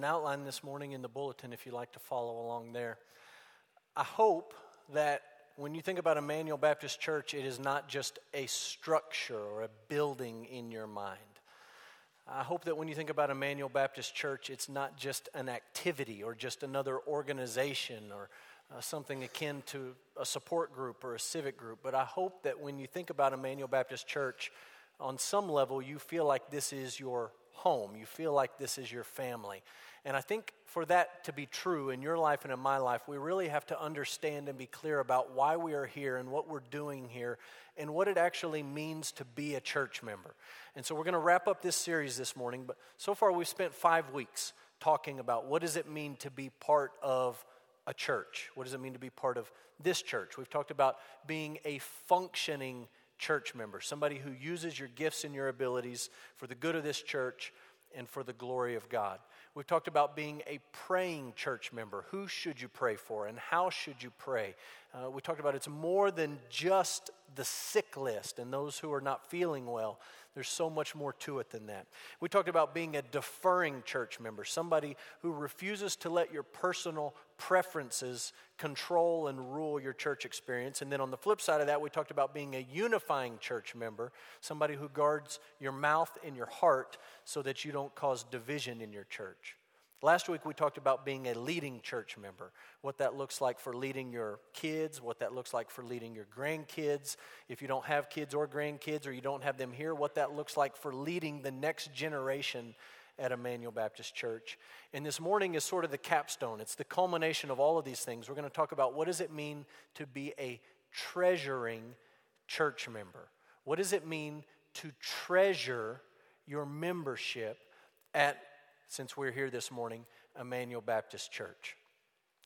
An outline this morning in the bulletin if you'd like to follow along there. I hope that when you think about Emmanuel Baptist Church, it is not just a structure or a building in your mind. I hope that when you think about Emmanuel Baptist Church, it's not just an activity or just another organization or uh, something akin to a support group or a civic group. But I hope that when you think about Emmanuel Baptist Church, on some level, you feel like this is your home. You feel like this is your family. And I think for that to be true in your life and in my life, we really have to understand and be clear about why we are here and what we're doing here and what it actually means to be a church member. And so we're going to wrap up this series this morning, but so far we've spent five weeks talking about what does it mean to be part of a church? What does it mean to be part of this church? We've talked about being a functioning church member, somebody who uses your gifts and your abilities for the good of this church and for the glory of God. We've talked about being a praying church member. Who should you pray for and how should you pray? Uh, we talked about it's more than just the sick list and those who are not feeling well. There's so much more to it than that. We talked about being a deferring church member, somebody who refuses to let your personal preferences control and rule your church experience. And then on the flip side of that, we talked about being a unifying church member, somebody who guards your mouth and your heart so that you don't cause division in your church. Last week we talked about being a leading church member, what that looks like for leading your kids, what that looks like for leading your grandkids. If you don't have kids or grandkids or you don't have them here, what that looks like for leading the next generation at Emmanuel Baptist Church. And this morning is sort of the capstone. It's the culmination of all of these things. We're going to talk about what does it mean to be a treasuring church member? What does it mean to treasure your membership at since we're here this morning, Emmanuel Baptist Church.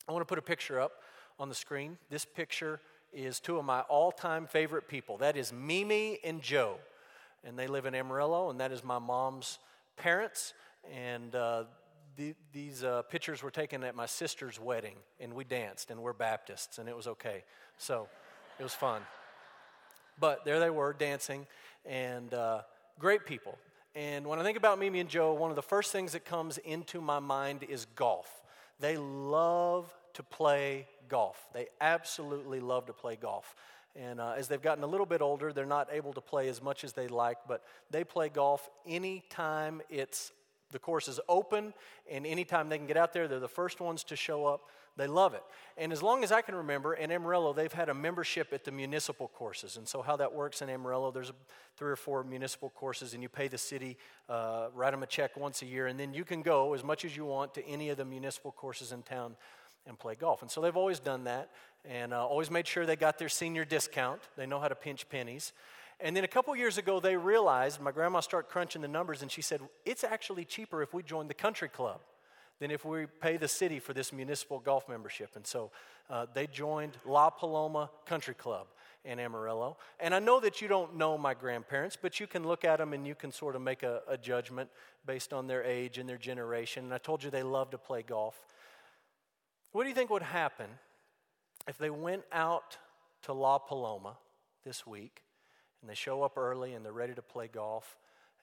I want to put a picture up on the screen. This picture is two of my all time favorite people. That is Mimi and Joe. And they live in Amarillo, and that is my mom's parents. And uh, the, these uh, pictures were taken at my sister's wedding, and we danced, and we're Baptists, and it was okay. So it was fun. But there they were dancing, and uh, great people. And when I think about Mimi and Joe, one of the first things that comes into my mind is golf. They love to play golf. They absolutely love to play golf. And uh, as they've gotten a little bit older, they're not able to play as much as they like, but they play golf anytime it's the course is open, and anytime they can get out there, they're the first ones to show up. They love it. And as long as I can remember, in Amarillo, they've had a membership at the municipal courses. And so, how that works in Amarillo, there's three or four municipal courses, and you pay the city, uh, write them a check once a year, and then you can go as much as you want to any of the municipal courses in town and play golf. And so, they've always done that and uh, always made sure they got their senior discount. They know how to pinch pennies. And then a couple years ago, they realized, my grandma started crunching the numbers, and she said, it's actually cheaper if we join the country club than if we pay the city for this municipal golf membership. And so uh, they joined La Paloma Country Club in Amarillo. And I know that you don't know my grandparents, but you can look at them and you can sort of make a, a judgment based on their age and their generation. And I told you they love to play golf. What do you think would happen if they went out to La Paloma this week and they show up early and they're ready to play golf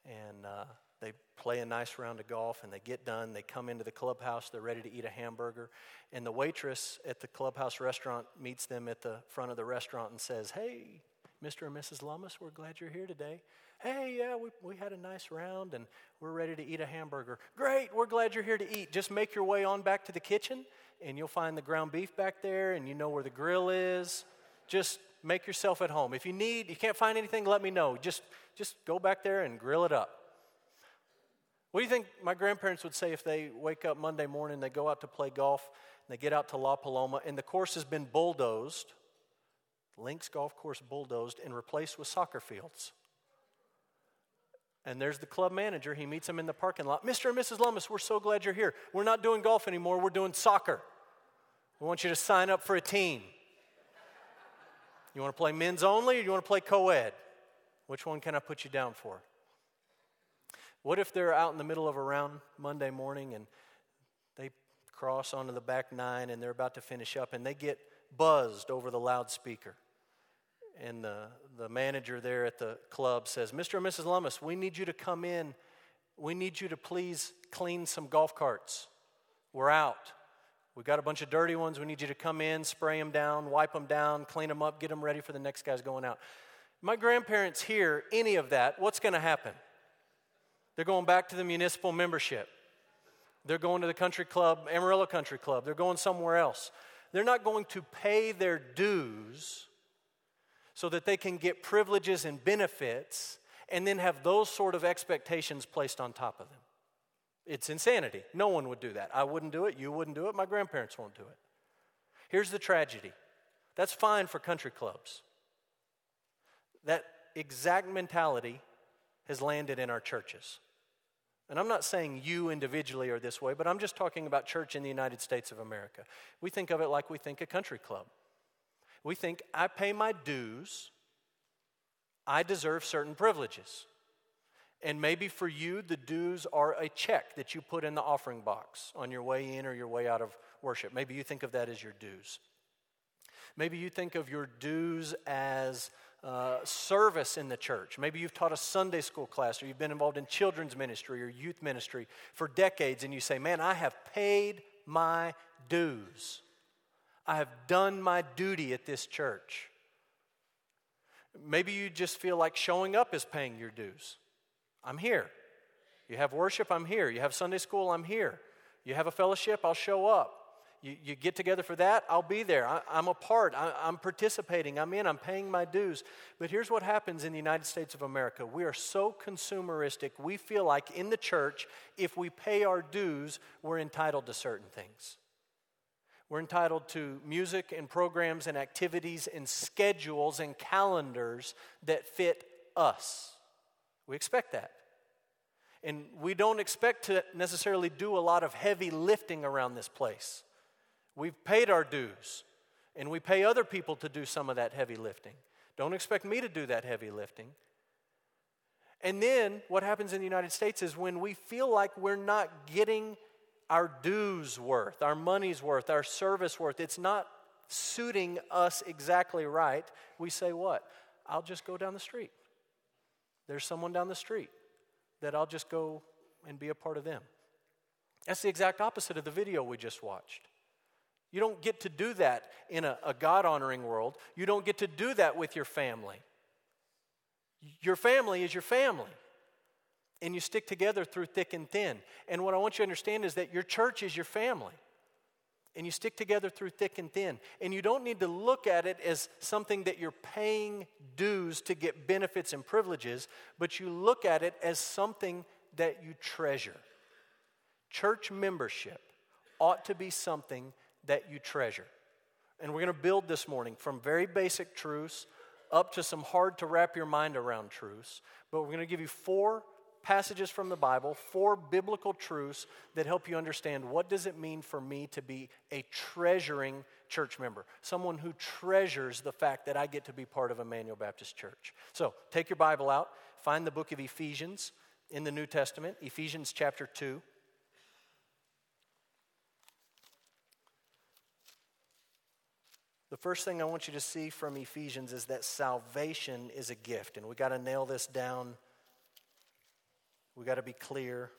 and uh, they play a nice round of golf and they get done. They come into the clubhouse, they're ready to eat a hamburger. And the waitress at the clubhouse restaurant meets them at the front of the restaurant and says, Hey, Mr. and Mrs. Lummis, we're glad you're here today. Hey, yeah, we, we had a nice round and we're ready to eat a hamburger. Great, we're glad you're here to eat. Just make your way on back to the kitchen and you'll find the ground beef back there and you know where the grill is. Just make yourself at home. If you need, you can't find anything, let me know. Just, just go back there and grill it up. What do you think my grandparents would say if they wake up Monday morning, they go out to play golf, and they get out to La Paloma, and the course has been bulldozed, Links Golf Course bulldozed, and replaced with soccer fields? And there's the club manager. He meets him in the parking lot. Mr. and Mrs. Lummis, we're so glad you're here. We're not doing golf anymore, we're doing soccer. We want you to sign up for a team. You want to play men's only or you want to play co ed? Which one can I put you down for? What if they're out in the middle of a round Monday morning and they cross onto the back nine and they're about to finish up and they get buzzed over the loudspeaker? And the, the manager there at the club says, Mr. and Mrs. Lummis, we need you to come in. We need you to please clean some golf carts We're out. We got a bunch of dirty ones. We need you to come in, spray them down, wipe them down, clean them up, get them ready for the next guys going out. My grandparents hear any of that, what's going to happen? They're going back to the municipal membership. They're going to the country club, Amarillo Country Club. They're going somewhere else. They're not going to pay their dues so that they can get privileges and benefits and then have those sort of expectations placed on top of them. It's insanity. No one would do that. I wouldn't do it. You wouldn't do it. My grandparents won't do it. Here's the tragedy that's fine for country clubs. That exact mentality has landed in our churches. And I'm not saying you individually are this way, but I'm just talking about church in the United States of America. We think of it like we think a country club. We think, I pay my dues, I deserve certain privileges. And maybe for you, the dues are a check that you put in the offering box on your way in or your way out of worship. Maybe you think of that as your dues. Maybe you think of your dues as uh, service in the church. Maybe you've taught a Sunday school class or you've been involved in children's ministry or youth ministry for decades, and you say, Man, I have paid my dues. I have done my duty at this church. Maybe you just feel like showing up is paying your dues. I'm here. You have worship, I'm here. You have Sunday school, I'm here. You have a fellowship, I'll show up. You, you get together for that, I'll be there. I, am a part, I, I'm participating, I'm in, I'm paying my dues. But here's what happens in the United States of America we are so consumeristic, we feel like in the church, if we pay our dues, we're entitled to certain things. We're entitled to music and programs and activities and schedules and calendars that fit us. We expect that. And we don't expect to necessarily do a lot of heavy lifting around this place. We've paid our dues, and we pay other people to do some of that heavy lifting. Don't expect me to do that heavy lifting. And then what happens in the United States is when we feel like we're not getting our dues worth, our money's worth, our service worth, it's not suiting us exactly right, we say, What? I'll just go down the street. There's someone down the street that I'll just go and be a part of them. That's the exact opposite of the video we just watched. You don't get to do that in a, a God honoring world. You don't get to do that with your family. Your family is your family. And you stick together through thick and thin. And what I want you to understand is that your church is your family. And you stick together through thick and thin. And you don't need to look at it as something that you're paying dues to get benefits and privileges, but you look at it as something that you treasure. Church membership ought to be something that you treasure. And we're going to build this morning from very basic truths up to some hard to wrap your mind around truths. But we're going to give you four passages from the Bible, four biblical truths that help you understand what does it mean for me to be a treasuring church member, someone who treasures the fact that I get to be part of Emmanuel Baptist Church. So, take your Bible out, find the book of Ephesians in the New Testament, Ephesians chapter 2. The first thing I want you to see from Ephesians is that salvation is a gift. And we got to nail this down. We got to be clear.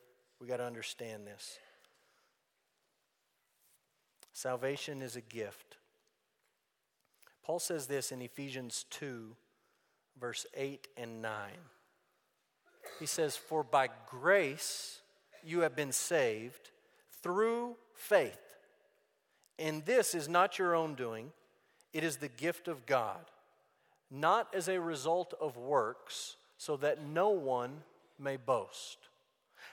We got to understand this. Salvation is a gift. Paul says this in Ephesians 2, verse 8 and 9. He says, For by grace you have been saved through faith. And this is not your own doing. It is the gift of God, not as a result of works, so that no one may boast.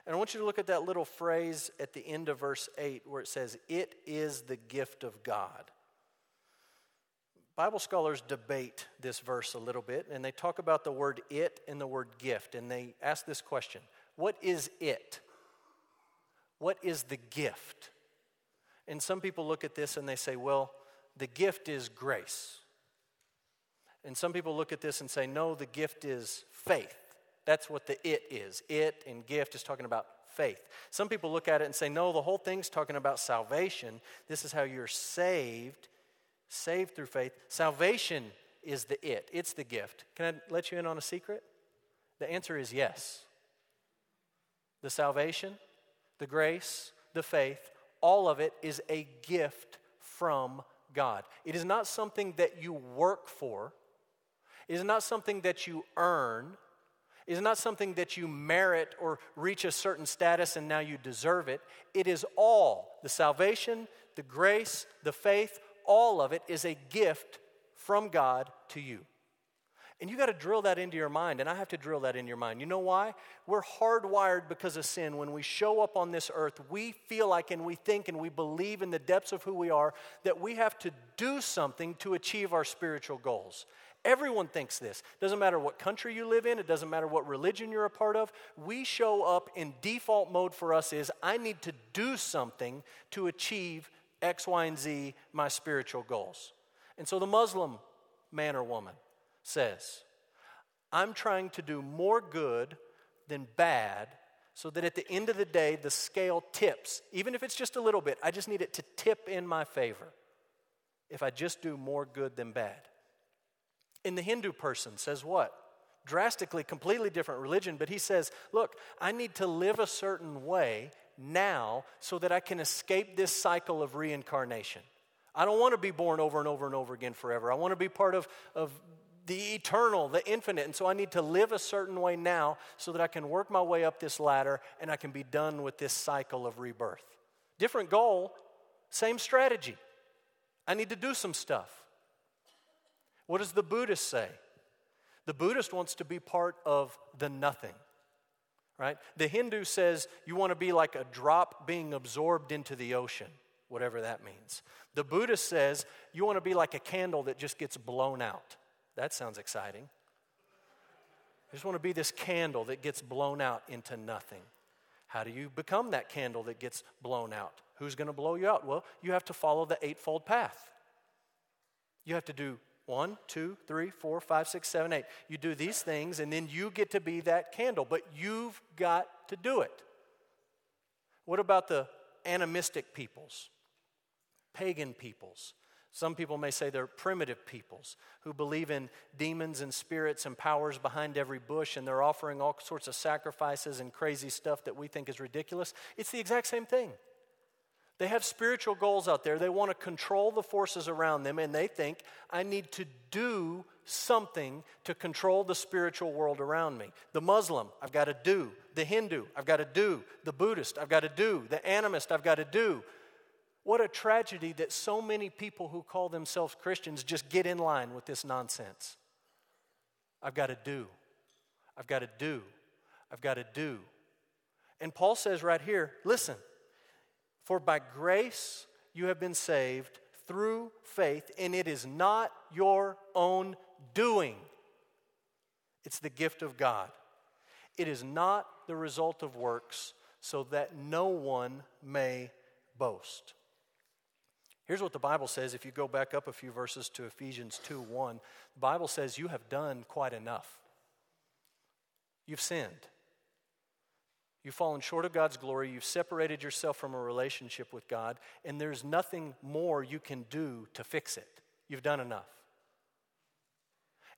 And I want you to look at that little phrase at the end of verse 8 where it says, It is the gift of God. Bible scholars debate this verse a little bit, and they talk about the word it and the word gift, and they ask this question What is it? What is the gift? And some people look at this and they say, Well, the gift is grace. And some people look at this and say, no, the gift is faith. That's what the it is. It and gift is talking about faith. Some people look at it and say, no, the whole thing's talking about salvation. This is how you're saved, saved through faith. Salvation is the it, it's the gift. Can I let you in on a secret? The answer is yes. The salvation, the grace, the faith, all of it is a gift from God. It is not something that you work for, it is not something that you earn, is not something that you merit or reach a certain status and now you deserve it. It is all the salvation, the grace, the faith, all of it is a gift from God to you. And you got to drill that into your mind, and I have to drill that in your mind. You know why? We're hardwired because of sin. When we show up on this earth, we feel like and we think and we believe in the depths of who we are that we have to do something to achieve our spiritual goals. Everyone thinks this. Doesn't matter what country you live in, it doesn't matter what religion you're a part of. We show up in default mode for us is I need to do something to achieve X, Y, and Z, my spiritual goals. And so the Muslim man or woman says, I'm trying to do more good than bad so that at the end of the day, the scale tips. Even if it's just a little bit, I just need it to tip in my favor if I just do more good than bad. And the Hindu person says what? Drastically, completely different religion, but he says, Look, I need to live a certain way now so that I can escape this cycle of reincarnation. I don't want to be born over and over and over again forever. I want to be part of, of the eternal, the infinite. And so I need to live a certain way now so that I can work my way up this ladder and I can be done with this cycle of rebirth. Different goal, same strategy. I need to do some stuff. What does the Buddhist say? The Buddhist wants to be part of the nothing, right? The Hindu says you want to be like a drop being absorbed into the ocean, whatever that means. The Buddhist says you want to be like a candle that just gets blown out. That sounds exciting. I just want to be this candle that gets blown out into nothing. How do you become that candle that gets blown out? Who's going to blow you out? Well, you have to follow the eightfold path. You have to do one, two, three, four, five, six, seven, eight. You do these things, and then you get to be that candle, but you've got to do it. What about the animistic peoples, pagan peoples? Some people may say they're primitive peoples who believe in demons and spirits and powers behind every bush, and they're offering all sorts of sacrifices and crazy stuff that we think is ridiculous. It's the exact same thing. They have spiritual goals out there. They want to control the forces around them, and they think, I need to do something to control the spiritual world around me. The Muslim, I've got to do. The Hindu, I've got to do. The Buddhist, I've got to do. The animist, I've got to do. What a tragedy that so many people who call themselves Christians just get in line with this nonsense. I've got to do. I've got to do. I've got to do. And Paul says right here listen, for by grace you have been saved through faith, and it is not your own doing, it's the gift of God. It is not the result of works, so that no one may boast. Here's what the Bible says if you go back up a few verses to Ephesians 2 1. The Bible says you have done quite enough. You've sinned. You've fallen short of God's glory. You've separated yourself from a relationship with God, and there's nothing more you can do to fix it. You've done enough.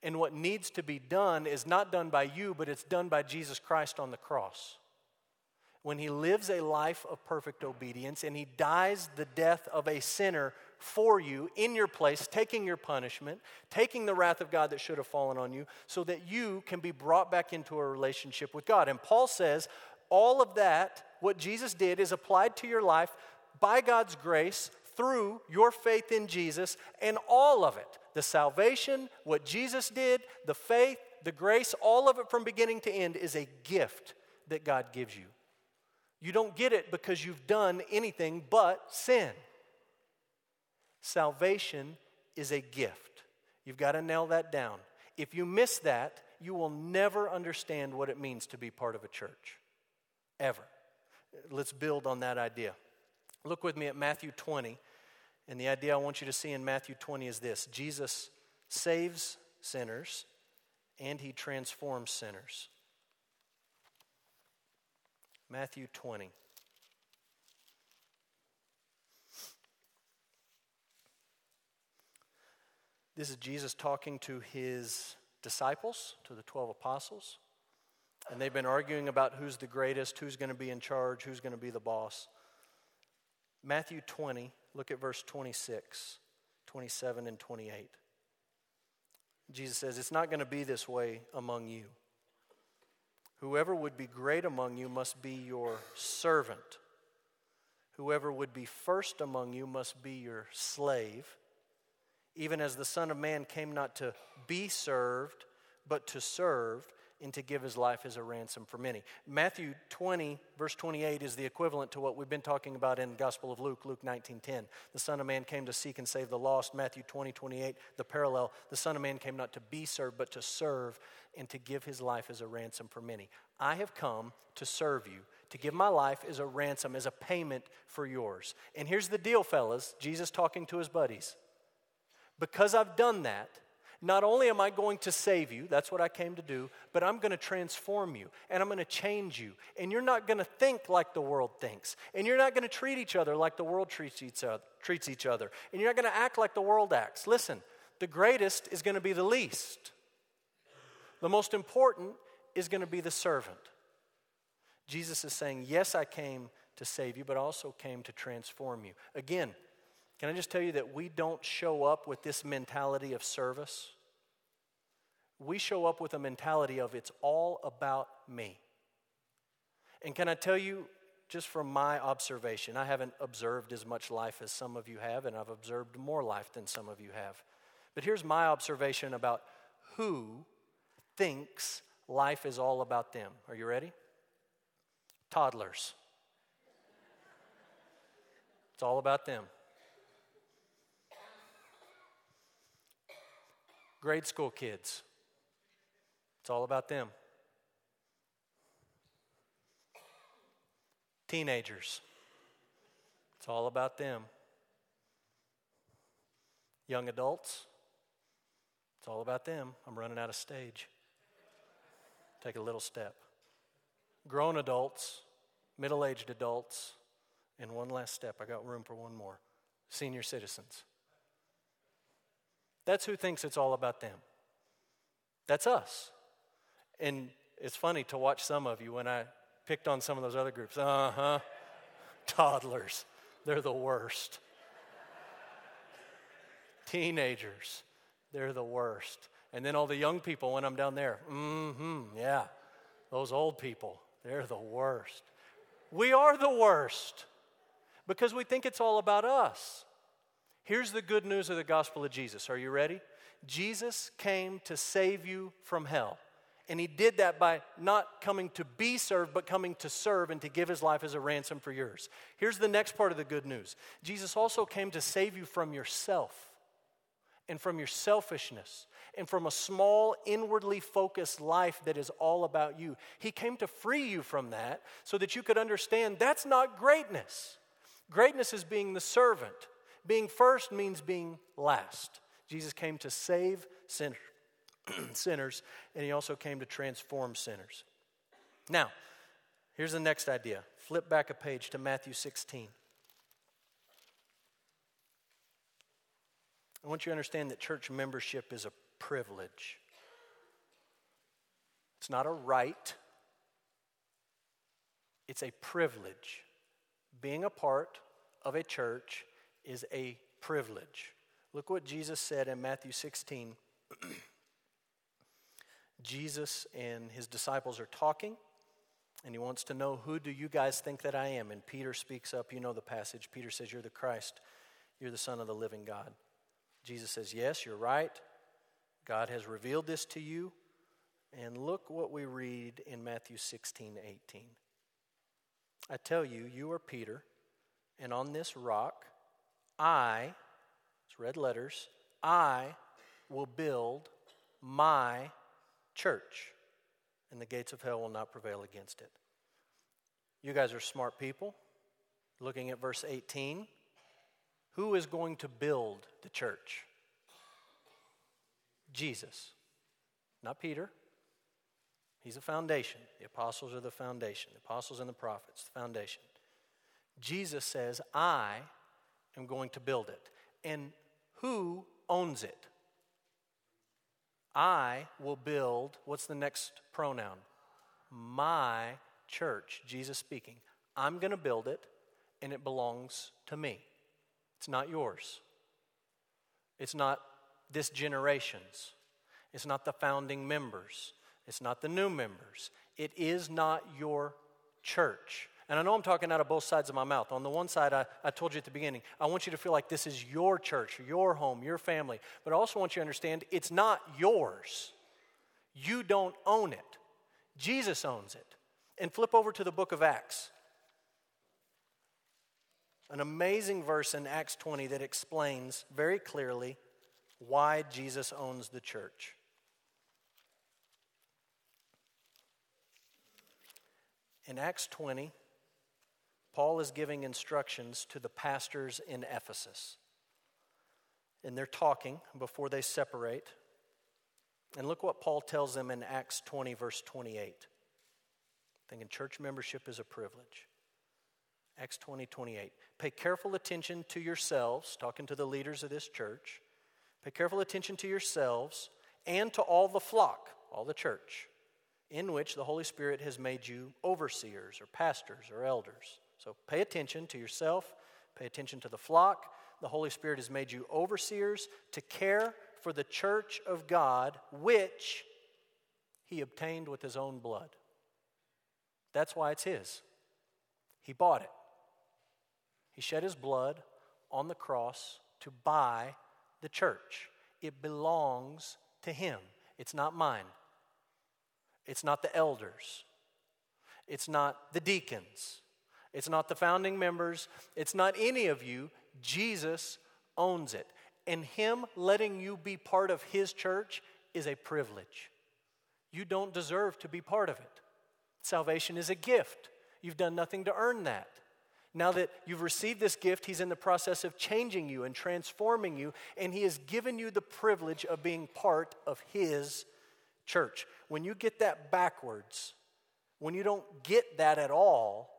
And what needs to be done is not done by you, but it's done by Jesus Christ on the cross when he lives a life of perfect obedience and he dies the death of a sinner for you in your place, taking your punishment, taking the wrath of God that should have fallen on you, so that you can be brought back into a relationship with God. And Paul says, all of that, what Jesus did, is applied to your life by God's grace through your faith in Jesus, and all of it the salvation, what Jesus did, the faith, the grace, all of it from beginning to end is a gift that God gives you. You don't get it because you've done anything but sin. Salvation is a gift. You've got to nail that down. If you miss that, you will never understand what it means to be part of a church. Ever. Let's build on that idea. Look with me at Matthew 20. And the idea I want you to see in Matthew 20 is this Jesus saves sinners and he transforms sinners. Matthew 20. This is Jesus talking to his disciples, to the 12 apostles. And they've been arguing about who's the greatest, who's going to be in charge, who's going to be the boss. Matthew 20, look at verse 26, 27, and 28. Jesus says, It's not going to be this way among you. Whoever would be great among you must be your servant. Whoever would be first among you must be your slave. Even as the Son of Man came not to be served, but to serve and to give his life as a ransom for many. Matthew 20, verse 28, is the equivalent to what we've been talking about in the Gospel of Luke, Luke 19, 10. The Son of Man came to seek and save the lost. Matthew 20, 28, the parallel. The Son of Man came not to be served, but to serve and to give his life as a ransom for many. I have come to serve you, to give my life as a ransom, as a payment for yours. And here's the deal, fellas Jesus talking to his buddies. Because I've done that, not only am I going to save you, that's what I came to do, but I'm going to transform you and I'm going to change you. And you're not going to think like the world thinks. And you're not going to treat each other like the world treats each other. Treats each other. And you're not going to act like the world acts. Listen, the greatest is going to be the least. The most important is going to be the servant. Jesus is saying, Yes, I came to save you, but I also came to transform you. Again, can I just tell you that we don't show up with this mentality of service? We show up with a mentality of it's all about me. And can I tell you, just from my observation, I haven't observed as much life as some of you have, and I've observed more life than some of you have. But here's my observation about who thinks life is all about them. Are you ready? Toddlers. It's all about them. Grade school kids. It's all about them. Teenagers. It's all about them. Young adults. It's all about them. I'm running out of stage. Take a little step. Grown adults, middle aged adults, and one last step. I got room for one more. Senior citizens. That's who thinks it's all about them. That's us. And it's funny to watch some of you when I picked on some of those other groups. Uh huh. Toddlers, they're the worst. Teenagers, they're the worst. And then all the young people when I'm down there, mm hmm, yeah. Those old people, they're the worst. We are the worst because we think it's all about us. Here's the good news of the gospel of Jesus. Are you ready? Jesus came to save you from hell. And he did that by not coming to be served, but coming to serve and to give his life as a ransom for yours. Here's the next part of the good news Jesus also came to save you from yourself and from your selfishness and from a small, inwardly focused life that is all about you. He came to free you from that so that you could understand that's not greatness. Greatness is being the servant. Being first means being last. Jesus came to save sin- sinners, and he also came to transform sinners. Now, here's the next idea. Flip back a page to Matthew 16. I want you to understand that church membership is a privilege. It's not a right, it's a privilege. Being a part of a church is a privilege. Look what Jesus said in Matthew 16. Jesus and his disciples are talking, and he wants to know, Who do you guys think that I am? And Peter speaks up. You know the passage. Peter says, You're the Christ, you're the Son of the living God. Jesus says, Yes, you're right. God has revealed this to you. And look what we read in Matthew 16 18. I tell you, you are Peter, and on this rock I, it's red letters, I will build my church, and the gates of hell will not prevail against it. You guys are smart people. Looking at verse 18, who is going to build the church? Jesus, not Peter. He's a foundation. The apostles are the foundation. The apostles and the prophets, the foundation. Jesus says, I am going to build it. And who owns it? I will build, what's the next pronoun? My church, Jesus speaking. I'm going to build it, and it belongs to me. It's not yours. It's not this generation's. It's not the founding members. It's not the new members. It is not your church. And I know I'm talking out of both sides of my mouth. On the one side, I, I told you at the beginning, I want you to feel like this is your church, your home, your family. But I also want you to understand it's not yours. You don't own it, Jesus owns it. And flip over to the book of Acts. An amazing verse in Acts 20 that explains very clearly why Jesus owns the church. In Acts 20, Paul is giving instructions to the pastors in Ephesus. And they're talking before they separate. And look what Paul tells them in Acts 20, verse 28. Thinking church membership is a privilege. Acts 20, 28. Pay careful attention to yourselves, talking to the leaders of this church. Pay careful attention to yourselves and to all the flock, all the church, in which the Holy Spirit has made you overseers or pastors or elders. So pay attention to yourself, pay attention to the flock. The Holy Spirit has made you overseers to care for the church of God, which he obtained with his own blood. That's why it's his. He bought it. He shed his blood on the cross to buy the church. It belongs to him. It's not mine. It's not the elders. It's not the deacons. It's not the founding members. It's not any of you. Jesus owns it. And Him letting you be part of His church is a privilege. You don't deserve to be part of it. Salvation is a gift. You've done nothing to earn that. Now that you've received this gift, He's in the process of changing you and transforming you, and He has given you the privilege of being part of His church. When you get that backwards, when you don't get that at all,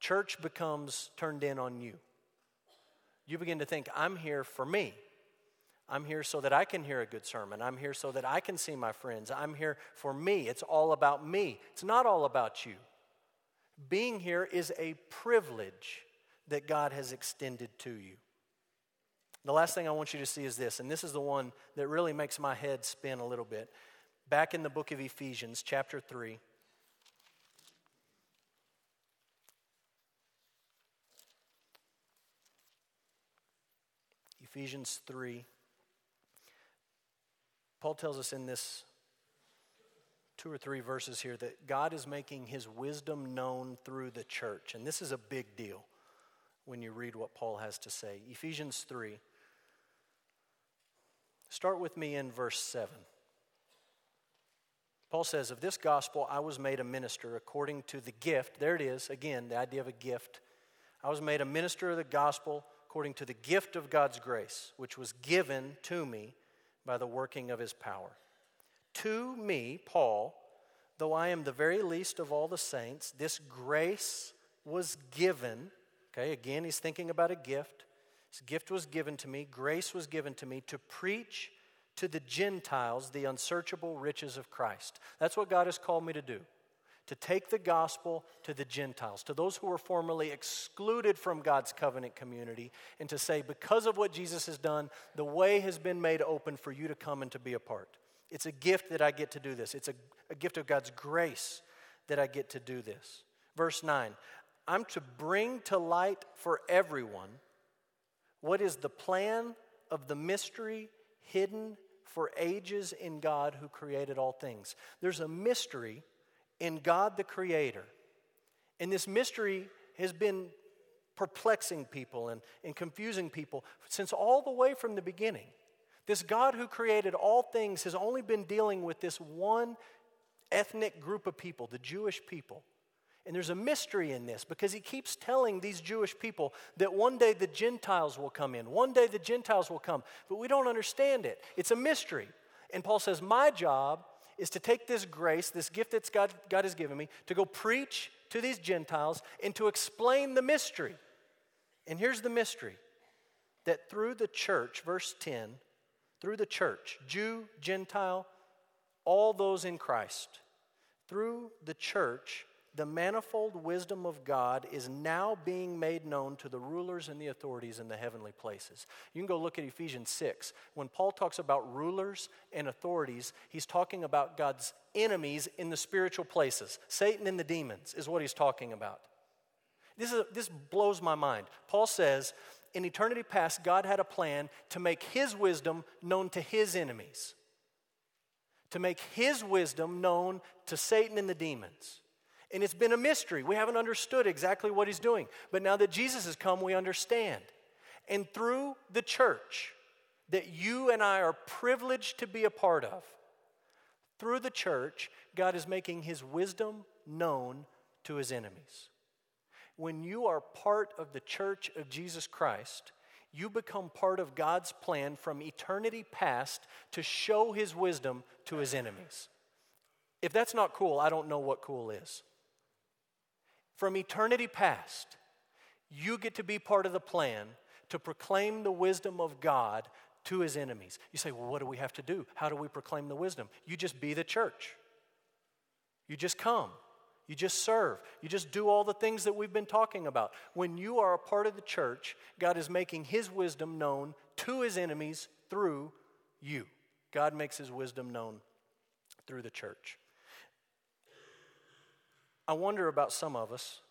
church becomes turned in on you. You begin to think, I'm here for me. I'm here so that I can hear a good sermon. I'm here so that I can see my friends. I'm here for me. It's all about me. It's not all about you. Being here is a privilege that God has extended to you. The last thing I want you to see is this, and this is the one that really makes my head spin a little bit. Back in the book of Ephesians, chapter 3. Ephesians 3. Paul tells us in this two or three verses here that God is making his wisdom known through the church. And this is a big deal when you read what Paul has to say. Ephesians 3. Start with me in verse 7. Paul says, Of this gospel I was made a minister according to the gift. There it is, again, the idea of a gift. I was made a minister of the gospel according to the gift of God's grace, which was given to me by the working of his power. To me, Paul, though I am the very least of all the saints, this grace was given. Okay, again, he's thinking about a gift. This gift was given to me, grace was given to me to preach to the Gentiles the unsearchable riches of Christ. That's what God has called me to do to take the gospel to the Gentiles, to those who were formerly excluded from God's covenant community, and to say, because of what Jesus has done, the way has been made open for you to come and to be a part. It's a gift that I get to do this. It's a, a gift of God's grace that I get to do this. Verse 9 I'm to bring to light for everyone what is the plan of the mystery hidden for ages in God who created all things. There's a mystery in God the Creator. And this mystery has been perplexing people and, and confusing people since all the way from the beginning. This God who created all things has only been dealing with this one ethnic group of people, the Jewish people. And there's a mystery in this because he keeps telling these Jewish people that one day the Gentiles will come in. One day the Gentiles will come. But we don't understand it. It's a mystery. And Paul says, My job is to take this grace, this gift that God, God has given me, to go preach to these Gentiles and to explain the mystery. And here's the mystery that through the church, verse 10, through the church, Jew, Gentile, all those in Christ, through the church, the manifold wisdom of God is now being made known to the rulers and the authorities in the heavenly places. You can go look at Ephesians 6. When Paul talks about rulers and authorities, he's talking about God's enemies in the spiritual places. Satan and the demons is what he's talking about. This, is, this blows my mind. Paul says, in eternity past, God had a plan to make his wisdom known to his enemies, to make his wisdom known to Satan and the demons. And it's been a mystery. We haven't understood exactly what he's doing. But now that Jesus has come, we understand. And through the church that you and I are privileged to be a part of, through the church, God is making his wisdom known to his enemies. When you are part of the church of Jesus Christ, you become part of God's plan from eternity past to show his wisdom to his enemies. If that's not cool, I don't know what cool is. From eternity past, you get to be part of the plan to proclaim the wisdom of God to his enemies. You say, well, what do we have to do? How do we proclaim the wisdom? You just be the church. You just come. You just serve. You just do all the things that we've been talking about. When you are a part of the church, God is making his wisdom known to his enemies through you. God makes his wisdom known through the church. I wonder about some of us,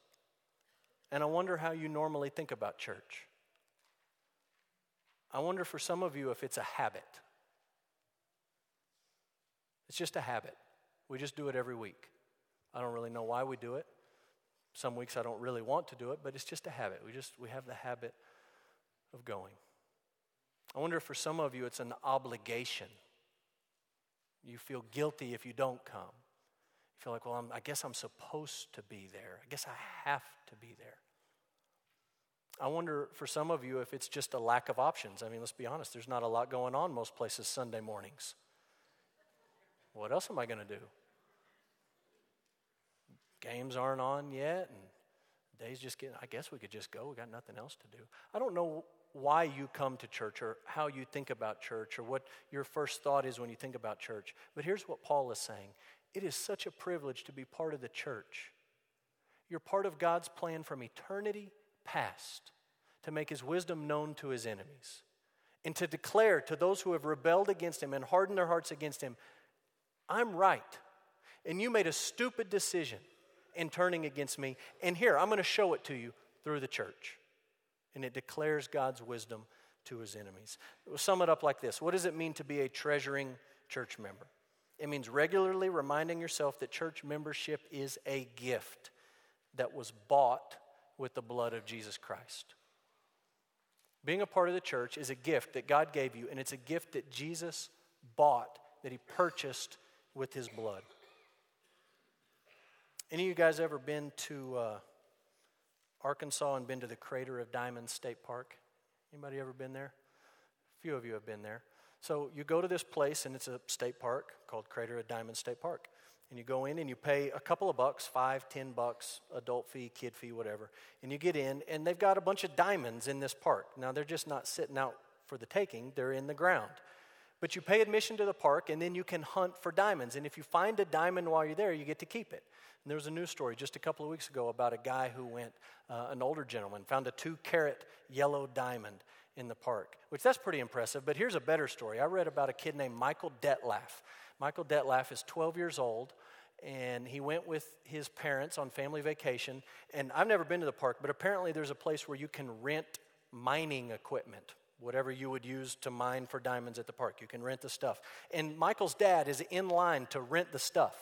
and I wonder how you normally think about church. I wonder for some of you if it's a habit. It's just a habit. We just do it every week. I don't really know why we do it. Some weeks I don't really want to do it, but it's just a habit. We just we have the habit of going. I wonder if for some of you it's an obligation. You feel guilty if you don't come feel like, well, I'm, I guess I'm supposed to be there. I guess I have to be there. I wonder for some of you if it's just a lack of options. I mean, let's be honest, there's not a lot going on most places Sunday mornings. What else am I going to do? Games aren't on yet, and days just getting, I guess we could just go. We got nothing else to do. I don't know why you come to church or how you think about church or what your first thought is when you think about church. But here's what Paul is saying it is such a privilege to be part of the church. You're part of God's plan from eternity past to make his wisdom known to his enemies and to declare to those who have rebelled against him and hardened their hearts against him, I'm right. And you made a stupid decision in turning against me. And here, I'm going to show it to you through the church. And it declares God's wisdom to his enemies. We'll sum it up like this What does it mean to be a treasuring church member? It means regularly reminding yourself that church membership is a gift that was bought with the blood of Jesus Christ. Being a part of the church is a gift that God gave you, and it's a gift that Jesus bought, that He purchased with His blood. Any of you guys ever been to uh, Arkansas and been to the Crater of Diamonds State Park? Anybody ever been there? A few of you have been there. So you go to this place, and it's a state park called Crater of Diamond State Park. And you go in and you pay a couple of bucks, five, ten bucks, adult fee, kid fee, whatever. And you get in, and they've got a bunch of diamonds in this park. Now, they're just not sitting out for the taking, they're in the ground. But you pay admission to the park, and then you can hunt for diamonds. And if you find a diamond while you're there, you get to keep it. And there was a news story just a couple of weeks ago about a guy who went, uh, an older gentleman, found a two carat yellow diamond in the park, which that's pretty impressive. But here's a better story. I read about a kid named Michael Detlaff. Michael Detlaff is 12 years old, and he went with his parents on family vacation. And I've never been to the park, but apparently there's a place where you can rent mining equipment, whatever you would use to mine for diamonds at the park. You can rent the stuff. And Michael's dad is in line to rent the stuff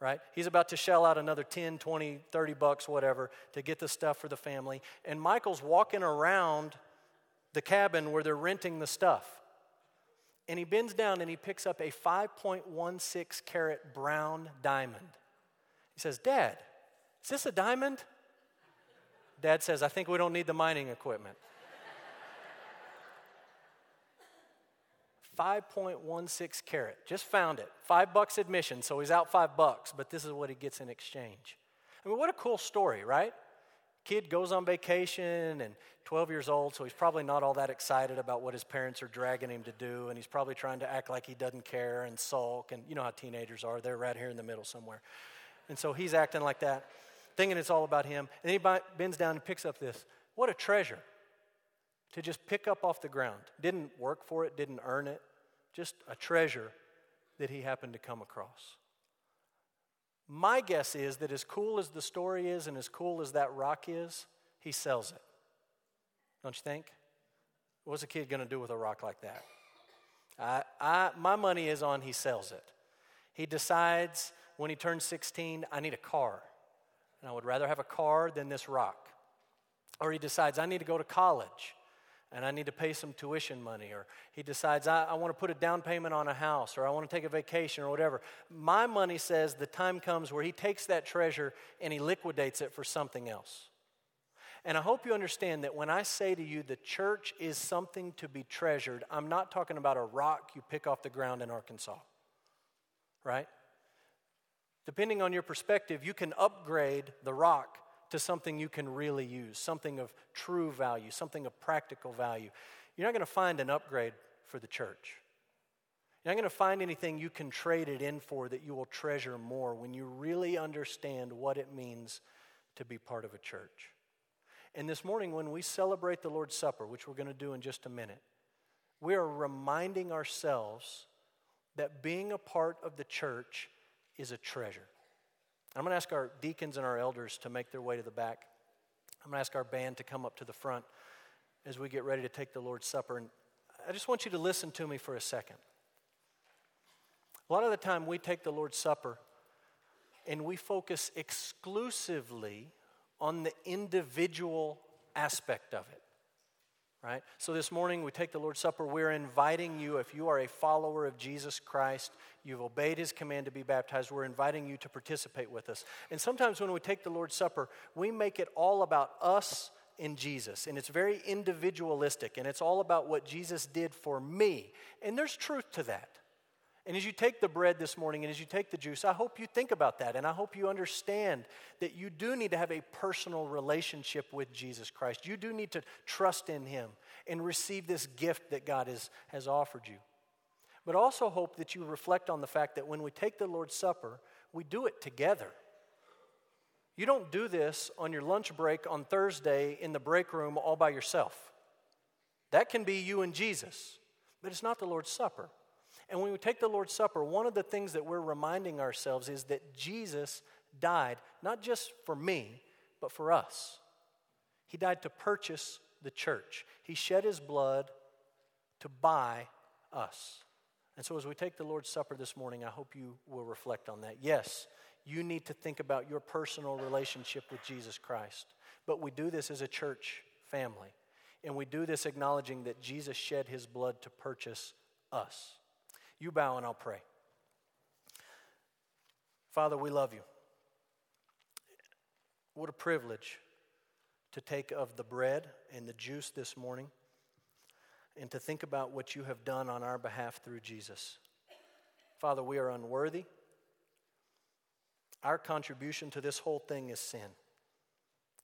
right? He's about to shell out another 10, 20, 30 bucks, whatever, to get the stuff for the family. And Michael's walking around the cabin where they're renting the stuff. And he bends down and he picks up a 5.16 carat brown diamond. He says, Dad, is this a diamond? Dad says, I think we don't need the mining equipment. 5.16 carat. Just found it. Five bucks admission, so he's out five bucks, but this is what he gets in exchange. I mean, what a cool story, right? Kid goes on vacation and 12 years old, so he's probably not all that excited about what his parents are dragging him to do, and he's probably trying to act like he doesn't care and sulk, and you know how teenagers are. They're right here in the middle somewhere. And so he's acting like that, thinking it's all about him. And he bends down and picks up this. What a treasure to just pick up off the ground. Didn't work for it, didn't earn it, just a treasure that he happened to come across. My guess is that as cool as the story is and as cool as that rock is, he sells it. Don't you think? What's a kid going to do with a rock like that? I, I, my money is on he sells it. He decides when he turns 16, I need a car. And I would rather have a car than this rock. Or he decides, I need to go to college and I need to pay some tuition money. Or he decides, I, I want to put a down payment on a house or I want to take a vacation or whatever. My money says the time comes where he takes that treasure and he liquidates it for something else. And I hope you understand that when I say to you the church is something to be treasured, I'm not talking about a rock you pick off the ground in Arkansas, right? Depending on your perspective, you can upgrade the rock to something you can really use, something of true value, something of practical value. You're not going to find an upgrade for the church. You're not going to find anything you can trade it in for that you will treasure more when you really understand what it means to be part of a church. And this morning, when we celebrate the Lord's Supper, which we're going to do in just a minute, we are reminding ourselves that being a part of the church is a treasure. I'm going to ask our deacons and our elders to make their way to the back. I'm going to ask our band to come up to the front as we get ready to take the Lord's Supper. And I just want you to listen to me for a second. A lot of the time, we take the Lord's Supper and we focus exclusively on the individual aspect of it. Right? So this morning we take the Lord's Supper. We're inviting you, if you are a follower of Jesus Christ, you've obeyed his command to be baptized, we're inviting you to participate with us. And sometimes when we take the Lord's Supper, we make it all about us and Jesus. And it's very individualistic, and it's all about what Jesus did for me. And there's truth to that. And as you take the bread this morning and as you take the juice, I hope you think about that. And I hope you understand that you do need to have a personal relationship with Jesus Christ. You do need to trust in Him and receive this gift that God has, has offered you. But also hope that you reflect on the fact that when we take the Lord's Supper, we do it together. You don't do this on your lunch break on Thursday in the break room all by yourself. That can be you and Jesus, but it's not the Lord's Supper. And when we take the Lord's Supper, one of the things that we're reminding ourselves is that Jesus died, not just for me, but for us. He died to purchase the church, He shed His blood to buy us. And so, as we take the Lord's Supper this morning, I hope you will reflect on that. Yes, you need to think about your personal relationship with Jesus Christ. But we do this as a church family. And we do this acknowledging that Jesus shed his blood to purchase us. You bow and I'll pray. Father, we love you. What a privilege to take of the bread and the juice this morning and to think about what you have done on our behalf through Jesus. Father, we are unworthy. Our contribution to this whole thing is sin.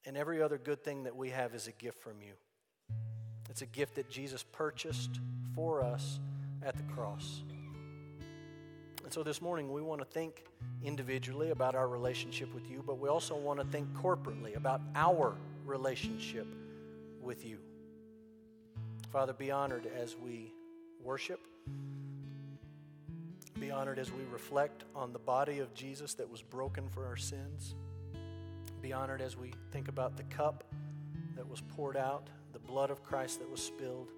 And every other good thing that we have is a gift from you. It's a gift that Jesus purchased for us at the cross. And so this morning, we want to think individually about our relationship with you, but we also want to think corporately about our relationship with you. Father, be honored as we worship. Be honored as we reflect on the body of Jesus that was broken for our sins. Be honored as we think about the cup that was poured out, the blood of Christ that was spilled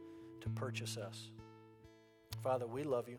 to purchase us. Father, we love you.